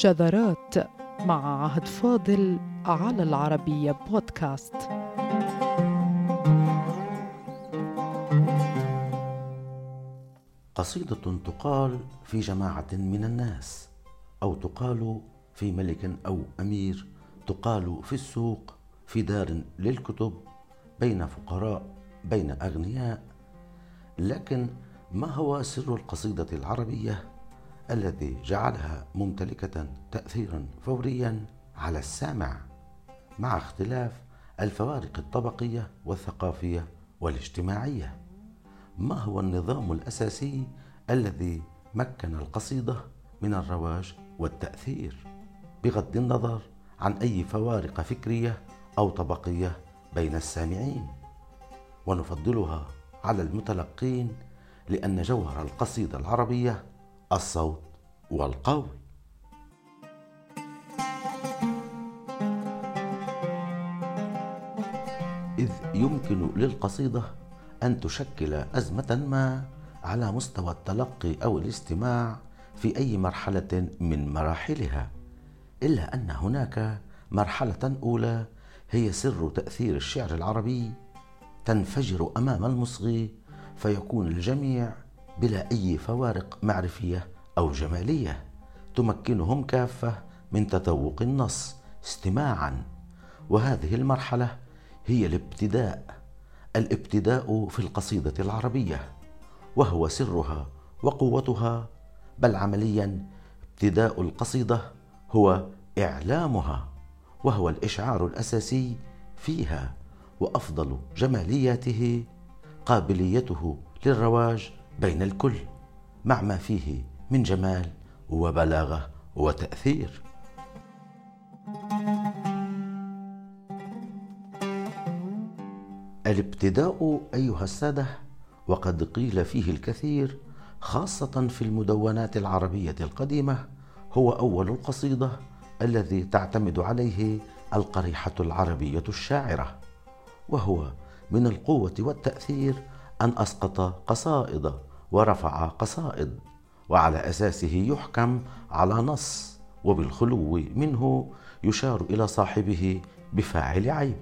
شذرات مع عهد فاضل على العربية بودكاست. قصيدة تقال في جماعة من الناس أو تقال في ملك أو أمير تقال في السوق في دار للكتب بين فقراء بين أغنياء. لكن ما هو سر القصيدة العربية؟ الذي جعلها ممتلكة تأثيرا فوريا على السامع مع اختلاف الفوارق الطبقية والثقافية والاجتماعية. ما هو النظام الأساسي الذي مكن القصيدة من الرواج والتأثير؟ بغض النظر عن أي فوارق فكرية أو طبقية بين السامعين. ونفضلها على المتلقين لأن جوهر القصيدة العربية الصوت والقول إذ يمكن للقصيدة أن تشكل أزمة ما على مستوى التلقي أو الاستماع في أي مرحلة من مراحلها إلا أن هناك مرحلة أولى هي سر تأثير الشعر العربي تنفجر أمام المصغي فيكون الجميع بلا أي فوارق معرفية أو جمالية. تمكنهم كافة من تذوق النص استماعا. وهذه المرحلة هي الابتداء الابتداء في القصيدة العربية. وهو سرها وقوتها بل عمليا ابتداء القصيدة هو إعلامها وهو الإشعار الأساسي فيها وأفضل جمالياته قابليته للرواج بين الكل مع ما فيه من جمال وبلاغة وتأثير. الابتداء أيها السادة وقد قيل فيه الكثير خاصة في المدونات العربية القديمة هو أول القصيدة الذي تعتمد عليه القريحة العربية الشاعرة وهو من القوة والتأثير أن أسقط قصائد ورفع قصائد وعلى أساسه يحكم على نص وبالخلو منه يشار إلى صاحبه بفاعل عيب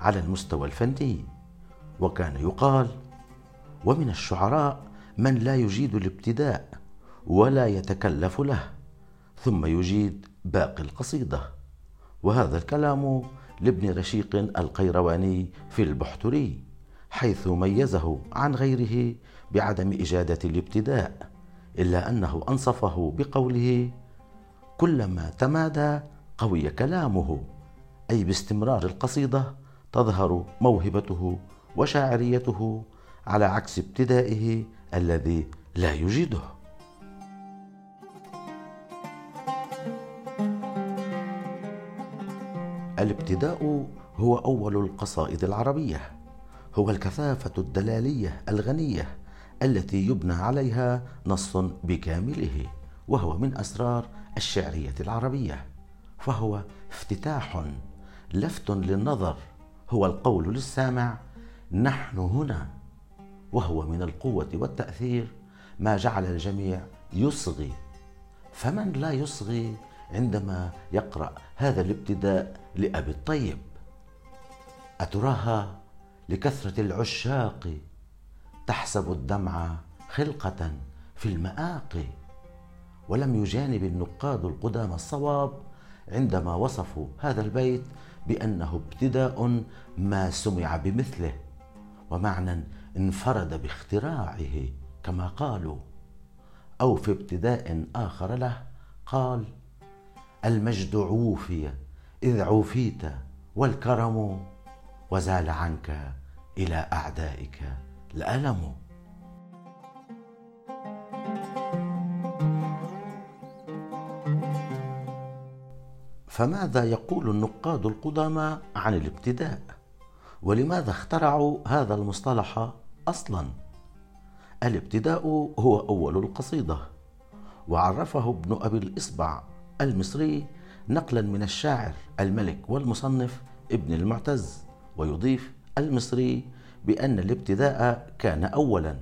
على المستوى الفني. وكان يقال ومن الشعراء من لا يجيد الابتداء ولا يتكلف له ثم يجيد باقي القصيدة وهذا الكلام لابن رشيق القيرواني في البحتري حيث ميزه عن غيره بعدم إجادة الابتداء إلا أنه أنصفه بقوله كلما تمادى قوي كلامه. أي باستمرار القصيدة تظهر موهبته وشاعريته على عكس ابتدائه الذي لا يجيده. الابتداء هو أول القصائد العربية هو الكثافة الدلالية الغنية التي يبنى عليها نص بكامله وهو من أسرار الشعرية العربية فهو افتتاح لفت للنظر هو القول للسامع نحن هنا وهو من القوة والتأثير ما جعل الجميع يصغي. فمن لا يصغي عندما يقرأ هذا الابتداء لأبي الطيب؟ أتراها لكثرة العشاق تحسب الدمع خلقة في المآقي ولم يجانب النقاد القدامى الصواب عندما وصفوا هذا البيت بأنه ابتداء ما سمع بمثله ومعنى انفرد باختراعه كما قالوا. أو في ابتداء آخر له قال المجد عوفي إذ عوفيت والكرم وزال عنك إلى أعدائك. الألم. فماذا يقول النقاد القدامى عن الابتداء؟ ولماذا اخترعوا هذا المصطلح أصلا؟ الابتداء هو أول القصيدة. وعرفه ابن أبي الإصبع المصري نقلا من الشاعر الملك والمصنف ابن المعتز ويضيف المصري بأن الابتداء كان أولا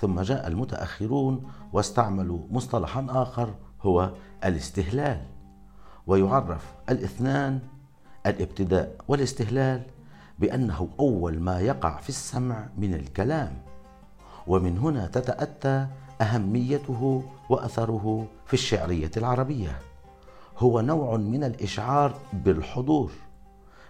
ثم جاء المتأخرون واستعملوا مصطلحا آخر هو الاستهلال. ويعرف الاثنان الابتداء والاستهلال بأنه أول ما يقع في السمع من الكلام. ومن هنا تتأتى أهميته وأثره في الشعرية العربية. هو نوع من الإشعار بالحضور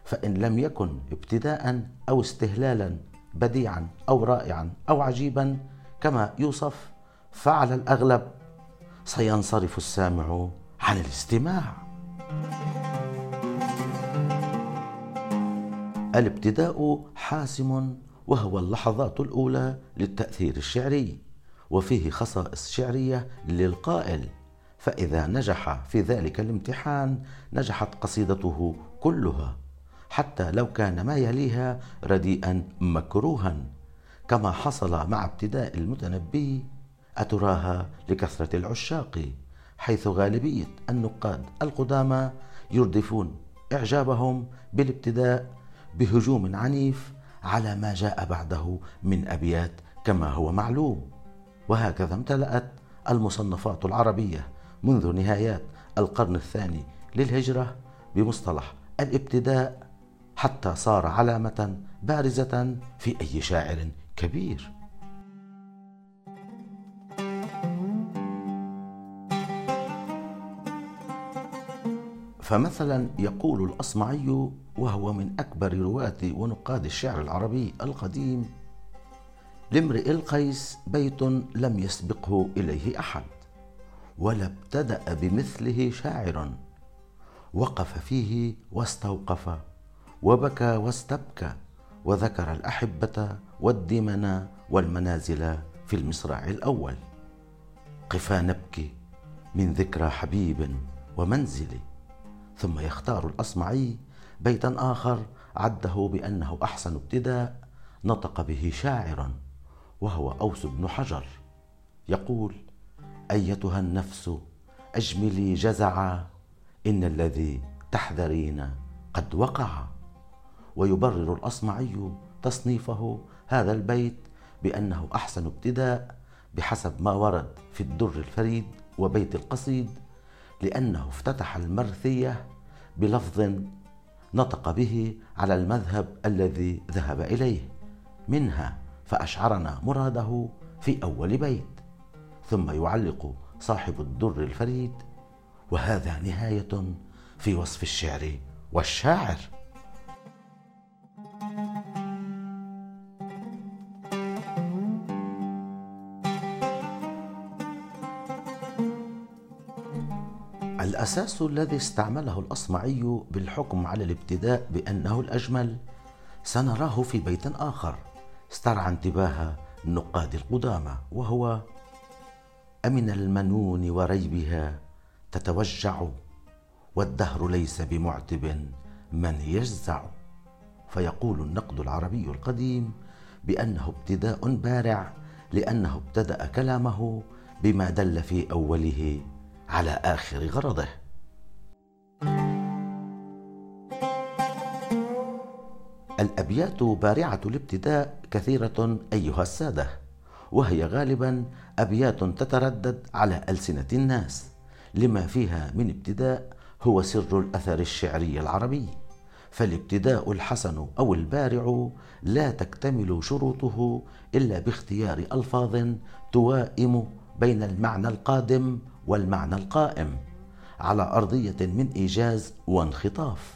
فإن لم يكن ابتداء أو استهلالا بديعا أو رائعا أو عجيبا. كما يوصف فعلى الأغلب سينصرف السامع عن الاستماع. الابتداء حاسم وهو اللحظات الأولى للتأثير الشعري وفيه خصائص شعرية للقائل. فإذا نجح في ذلك الامتحان نجحت قصيدته كلها. حتى لو كان ما يليها رديئا مكروها كما حصل مع ابتداء المتنبي أتراها لكثرة العشاق حيث غالبية النقاد القدامى يردفون إعجابهم بالابتداء بهجوم عنيف على ما جاء بعده من أبيات كما هو معلوم. وهكذا امتلأت المصنفات العربية منذ نهايات القرن الثاني للهجرة بمصطلح الابتداء حتى صار علامة بارزة في أي شاعر كبير. فمثلا يقول الأصمعي وهو من أكبر رواة ونقاد الشعر العربي القديم لامرئ القيس بيت لم يسبقه إليه أحد ولا ابتدأ بمثله شاعر وقف فيه واستوقف وبكى واستبكى وذكر الأحبة والدمن والمنازل في المصراع الأول. قفا نبكي من ذكرى حبيب ومنزل ثم يختار الأصمعي بيتا آخر عده بأنه أحسن ابتداء نطق به شاعر وهو أوس بن حجر. يقول أيتها النفس أجملي جزعا إن الذي تحذرين قد وقع ويبرر الأصمعي تصنيفه هذا البيت بأنه أحسن ابتداء بحسب ما ورد في الدر الفريد وبيت القصيد لأنه افتتح المرثية بلفظ نطق به على المذهب الذي ذهب إليه منها فأشعرنا مراده في أول بيت ثم يعلق صاحب الدر الفريد وهذا نهاية في وصف الشعر والشاعر. الأساس الذي استعمله الأصمعي بالحكم على الابتداء بأنه الأجمل سنراه في بيت آخر استرعى انتباه النقاد القدامى وهو أمن المنون وريبها تتوجع والدهر ليس بمعتب من يجزع. فيقول النقد العربي القديم بأنه ابتداء بارع لأنه ابتدأ كلامه بما دل في أوله على آخر غرضه. الأبيات بارعة الابتداء كثيرة أيها السادة وهي غالبا أبيات تتردد على ألسنة الناس لما فيها من ابتداء هو سر الأثر الشعري العربي. فالابتداء الحسن أو البارع لا تكتمل شروطه إلا باختيار ألفاظ توائم بين المعنى القادم والمعنى القائم على أرضية من إيجاز وانخطاف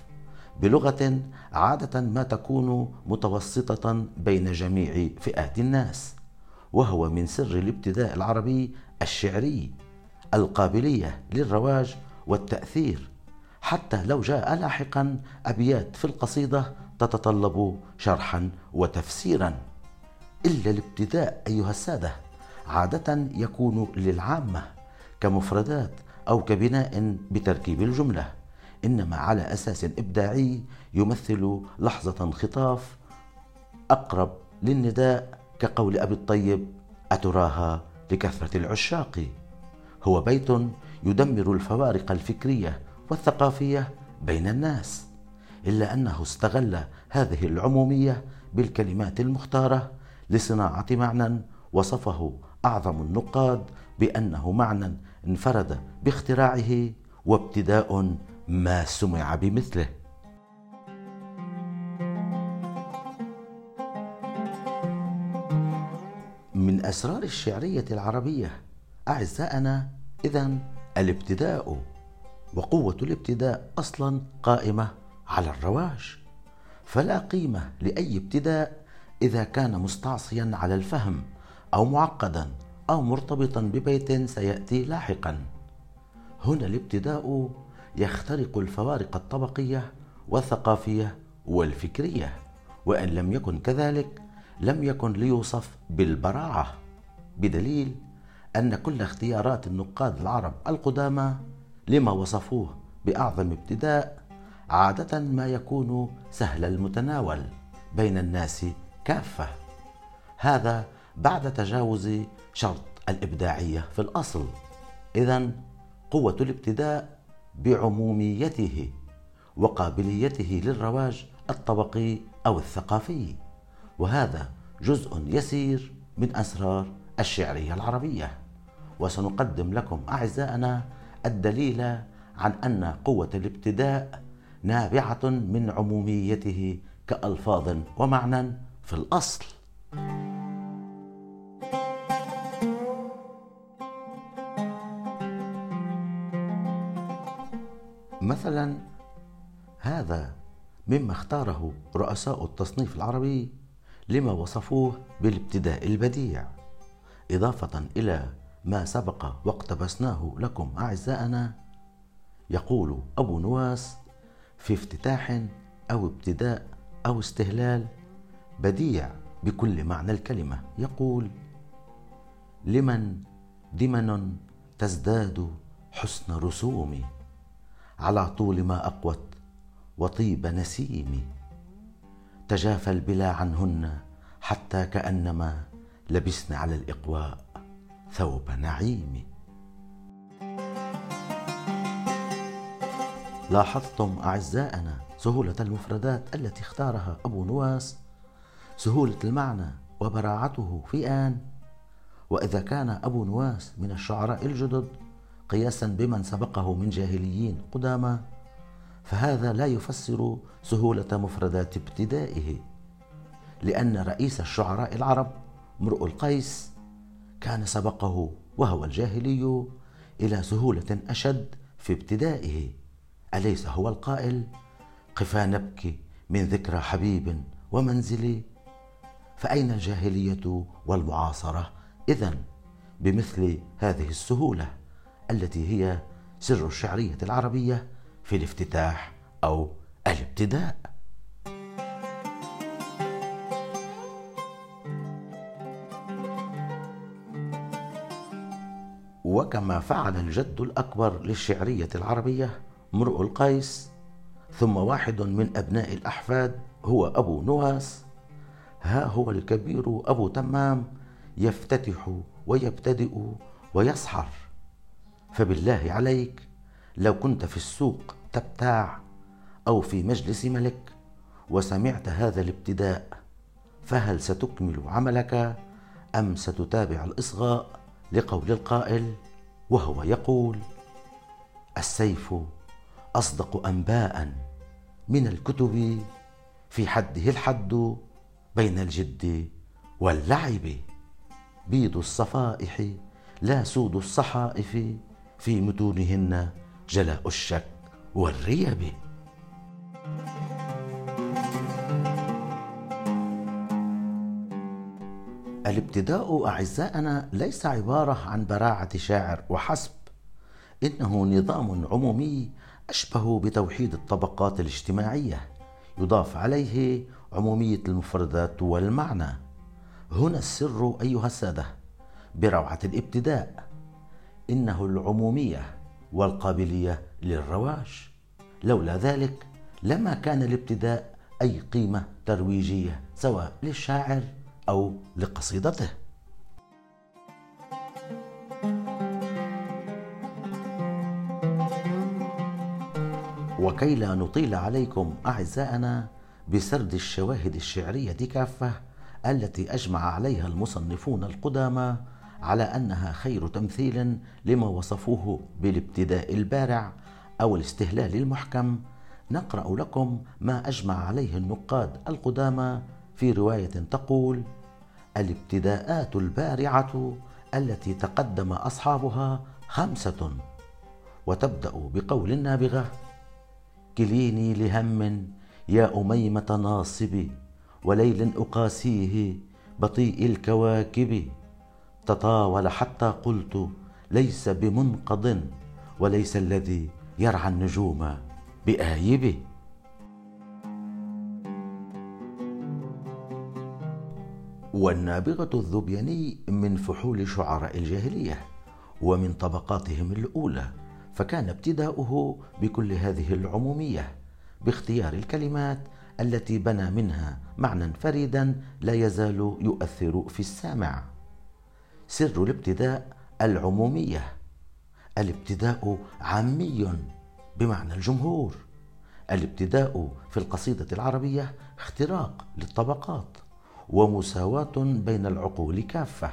بلغة عادة ما تكون متوسطة بين جميع فئات الناس وهو من سر الابتداء العربي الشعري القابلية للرواج والتأثير حتى لو جاء لاحقا أبيات في القصيدة تتطلب شرحا وتفسيرا. إلا الابتداء أيها السادة عادة يكون للعامة كمفردات أو كبناء بتركيب الجملة. إنما على أساس إبداعي يمثل لحظة انخطاف أقرب للنداء كقول أبي الطيب أتراها لكثرة العشاق. هو بيت يدمر الفوارق الفكرية والثقافية بين الناس إلا أنه استغل هذه العمومية بالكلمات المختارة لصناعة معنى وصفه أعظم النقاد بأنه معنى انفرد باختراعه وابتداء ما سمع بمثله. من أسرار الشعرية العربية أعزائنا اذا الابتداء وقوة الابتداء أصلا قائمة على الرواج. فلا قيمة لأي ابتداء إذا كان مستعصيا على الفهم أو معقدا أو مرتبطا ببيت سيأتي لاحقا. هنا الابتداء يخترق الفوارق الطبقية والثقافية والفكرية وإن لم يكن كذلك لم يكن ليوصف بالبراعة. بدليل أن كل اختيارات النقاد العرب القدامى لما وصفوه بأعظم ابتداء عادة ما يكون سهل المتناول بين الناس كافة. هذا بعد تجاوز شرط الإبداعية في الأصل. اذا قوة الابتداء بعموميته وقابليته للرواج الطبقي أو الثقافي وهذا جزء يسير من أسرار الشعرية العربية. وسنقدم لكم أعزائنا الدليل عن أن قوة الابتداء نابعة من عموميته كألفاظ ومعنى في الأصل. مثلا هذا مما اختاره رؤساء التصنيف العربي لما وصفوه بالابتداء البديع إضافة إلى ما سبق واقتبسناه لكم أعزائنا يقول أبو نواس في افتتاح أو ابتداء أو استهلال بديع بكل معنى الكلمة يقول لمن دمن تزداد حسن رسومي على طول ما أقوت وطيب نسيمي. تجافى البلا عنهن حتى كأنما لبسن على الإقواء ثوب نعيم. لاحظتم أعزائنا سهولة المفردات التي اختارها أبو نواس؟ سهولة المعنى وبراعته في آن. وإذا كان أبو نواس من الشعراء الجدد قياسا بمن سبقه من جاهليين قدامى فهذا لا يفسر سهولة مفردات ابتدائه لأن رئيس الشعراء العرب امرؤ القيس كان سبقه وهو الجاهلي إلى سهولة أشد في ابتدائه. أليس هو القائل؟ قفا نبكي من ذكرى حبيب ومنزلي فأين الجاهلية والمعاصرة إذا بمثل هذه السهولة؟ التي هي سر الشعرية العربية في الافتتاح أو الابتداء. وكما فعل الجد الأكبر للشعرية العربية مرء القيس ثم واحد من أبناء الأحفاد هو أبو نواس. ها هو الكبير أبو تمام يفتتح ويبتدئ ويصحر فبالله عليك لو كنت في السوق تبتاع أو في مجلس ملك وسمعت هذا الابتداء فهل ستكمل عملك أم ستتابع الإصغاء لقول القائل؟ وهو يقول السيف أصدق أنباء من الكتب في حده الحد بين الجد واللعب. بيض الصفائح لا سود الصحائف. في متونهن جلاء الشك والريب. الابتداء أعزائنا ليس عبارة عن براعة شاعر وحسب إنه نظام عمومي أشبه بتوحيد الطبقات الاجتماعية يضاف عليه عمومية المفردات والمعنى. هنا السر أيها السادة بروعه الابتداء. إنه العمومية والقابلية للرواج لولا ذلك لما كان الابتداء أي قيمة ترويجية سواء للشاعر أو لقصيدته. وكي لا نطيل عليكم أعزائنا بسرد الشواهد الشعرية كافة التي أجمع عليها المصنفون القدامى على أنها خير تمثيل لما وصفوه بالابتداء البارع أو الاستهلال المحكم. نقرأ لكم ما أجمع عليه النقاد القدامى في رواية تقول: الابتداءات البارعة التي تقدم أصحابها خمسة وتبدأ بقول النابغة: كليني لهم يا أميمة ناصبي وليل أقاسيه بطيء الكواكب تطاول حتى قلت ليس بمنقض وليس الذي يرعى النجوم بآيبه. والنابغة الذبياني من فحول شعراء الجاهلية ومن طبقاتهم الأولى فكان ابتداؤه بكل هذه العمومية باختيار الكلمات التي بنى منها معنى فريدا لا يزال يؤثر في السامع. سر الابتداء العمومية. الابتداء عامي بمعنى الجمهور. الابتداء في القصيدة العربية اختراق للطبقات ومساواة بين العقول كافة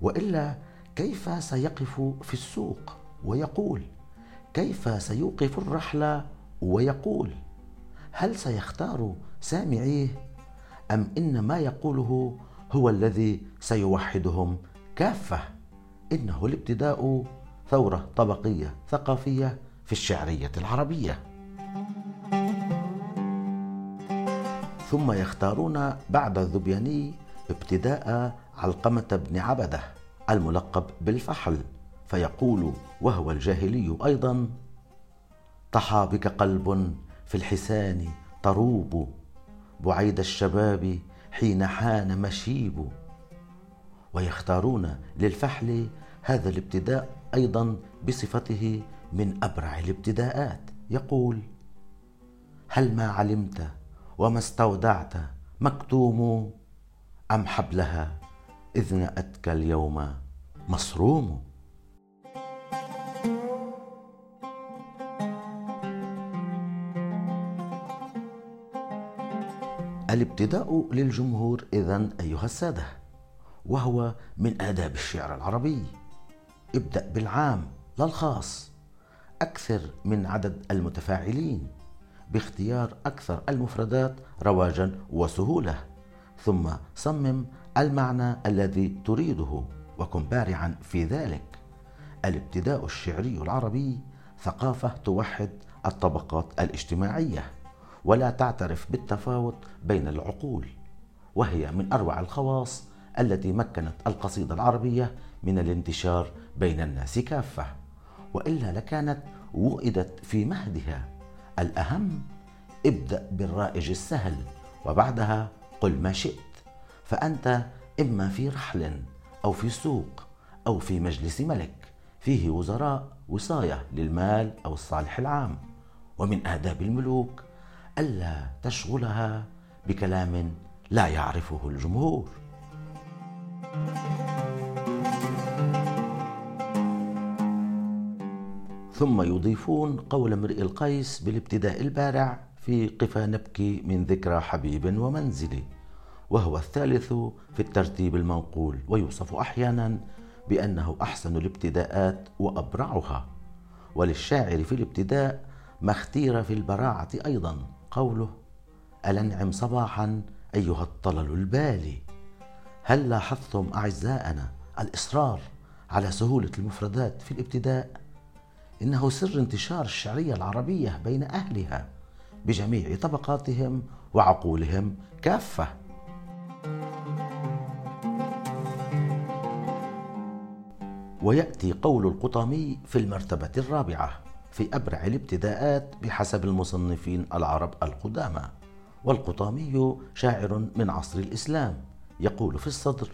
وإلا كيف سيقف في السوق ويقول؟ كيف سيوقف الرحل ويقول؟ هل سيختار سامعيه أم إن ما يقوله هو الذي سيوحدهم كافة. إنه الابتداء ثورة طبقية ثقافية في الشعرية العربية. ثم يختارون بعد الذبياني ابتداء علقمة بن عبدة الملقب بالفحل فيقول وهو الجاهلي أيضا طحى بك قلب في الحسان طروب بعيد الشباب حين حان مشيب ويختارون للفحل هذا الابتداء أيضا بصفته من أبرع الابتداءات. يقول هل ما علمت وما استودعت مكتوم أم حبلها إذ نأتك اليوم مصروم؟ الابتداء للجمهور اذا أيها السادة. وهو من آداب الشعر العربي. ابدأ بالعام لا الخاص. أكثر من عدد المتفاعلين. باختيار أكثر المفردات رواجا وسهولة. ثم صمم المعنى الذي تريده وكن بارعا في ذلك. الابتداء الشعري العربي ثقافة توحد الطبقات الاجتماعية. ولا تعترف بالتفاوت بين العقول. وهي من أروع الخواص التي مكنت القصيدة العربية من الانتشار بين الناس كافة وإلا لكانت وئدت في مهدها. الأهم ابدأ بالرائج السهل وبعدها قل ما شئت. فأنت إما في رحل أو في سوق أو في مجلس ملك فيه وزراء وصاية للمال أو الصالح العام. ومن آداب الملوك ألا تشغلها بكلام لا يعرفه الجمهور. ثم يضيفون قول امرئ القيس بالابتداء البارع في قفا نبكي من ذكرى حبيب ومنزلي وهو الثالث في الترتيب المنقول ويوصف أحيانا بأنه أحسن الابتداءات وأبرعها وللشاعر في الابتداء ما اختير في البراعة أيضا قوله ألأنعم صباحا أيها الطلل البالي؟ هل لاحظتم أعزائنا الإصرار على سهولة المفردات في الابتداء؟ إنه سر انتشار الشعرية العربية بين أهلها بجميع طبقاتهم وعقولهم كافة. ويأتي قول القطامي في المرتبة الرابعة في أبرع الابتداءات بحسب المصنفين العرب القدامى والقطامي شاعر من عصر الإسلام. يقول في الصدر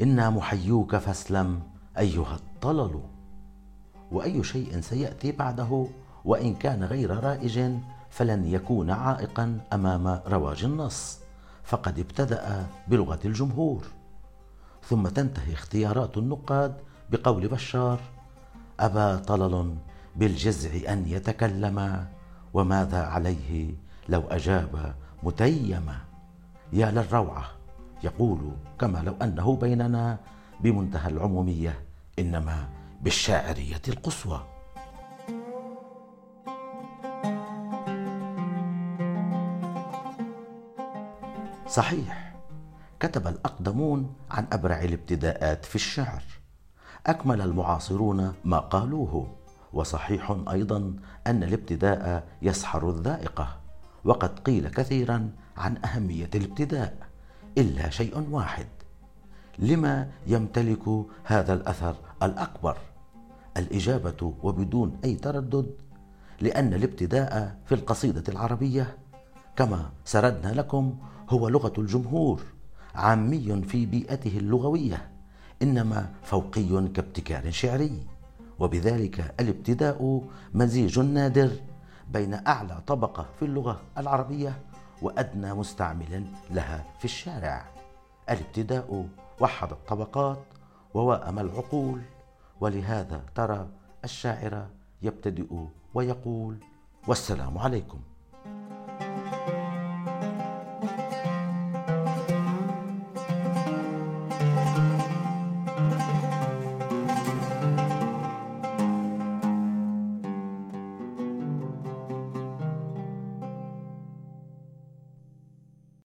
إنا محيوك فاسلم أيها الطلل وأي شيء سيأتي بعده وإن كان غير رائج فلن يكون عائقا أمام رواج النص فقد ابتدأ بلغة الجمهور. ثم تنتهي اختيارات النقاد بقول بشار ابى طلل بالجزع أن يتكلم وماذا عليه لو أجاب متيما؟ يا للروعة. يقول كما لو أنه بيننا بمنتهى العمومية إنما بالشاعرية القصوى. صحيح كتب الأقدمون عن أبرع الابتداءات في الشعر. أكمل المعاصرون ما قالوه وصحيح أيضا أن الابتداء يسحر الذائقة وقد قيل كثيرا عن أهمية الابتداء. إلا شيء واحد. لما يمتلك هذا الأثر الأكبر؟ الإجابة وبدون أي تردد لأن الابتداء في القصيدة العربية كما سردنا لكم هو لغة الجمهور عامي في بيئته اللغوية إنما فوقي كابتكار شعري. وبذلك الابتداء مزيج نادر بين أعلى طبقة في اللغة العربية. وأدنى مستعمل لها في الشارع. الابتداء وحد الطبقات وواءم العقول. ولهذا ترى الشاعر يبتدئ ويقول والسلام عليكم.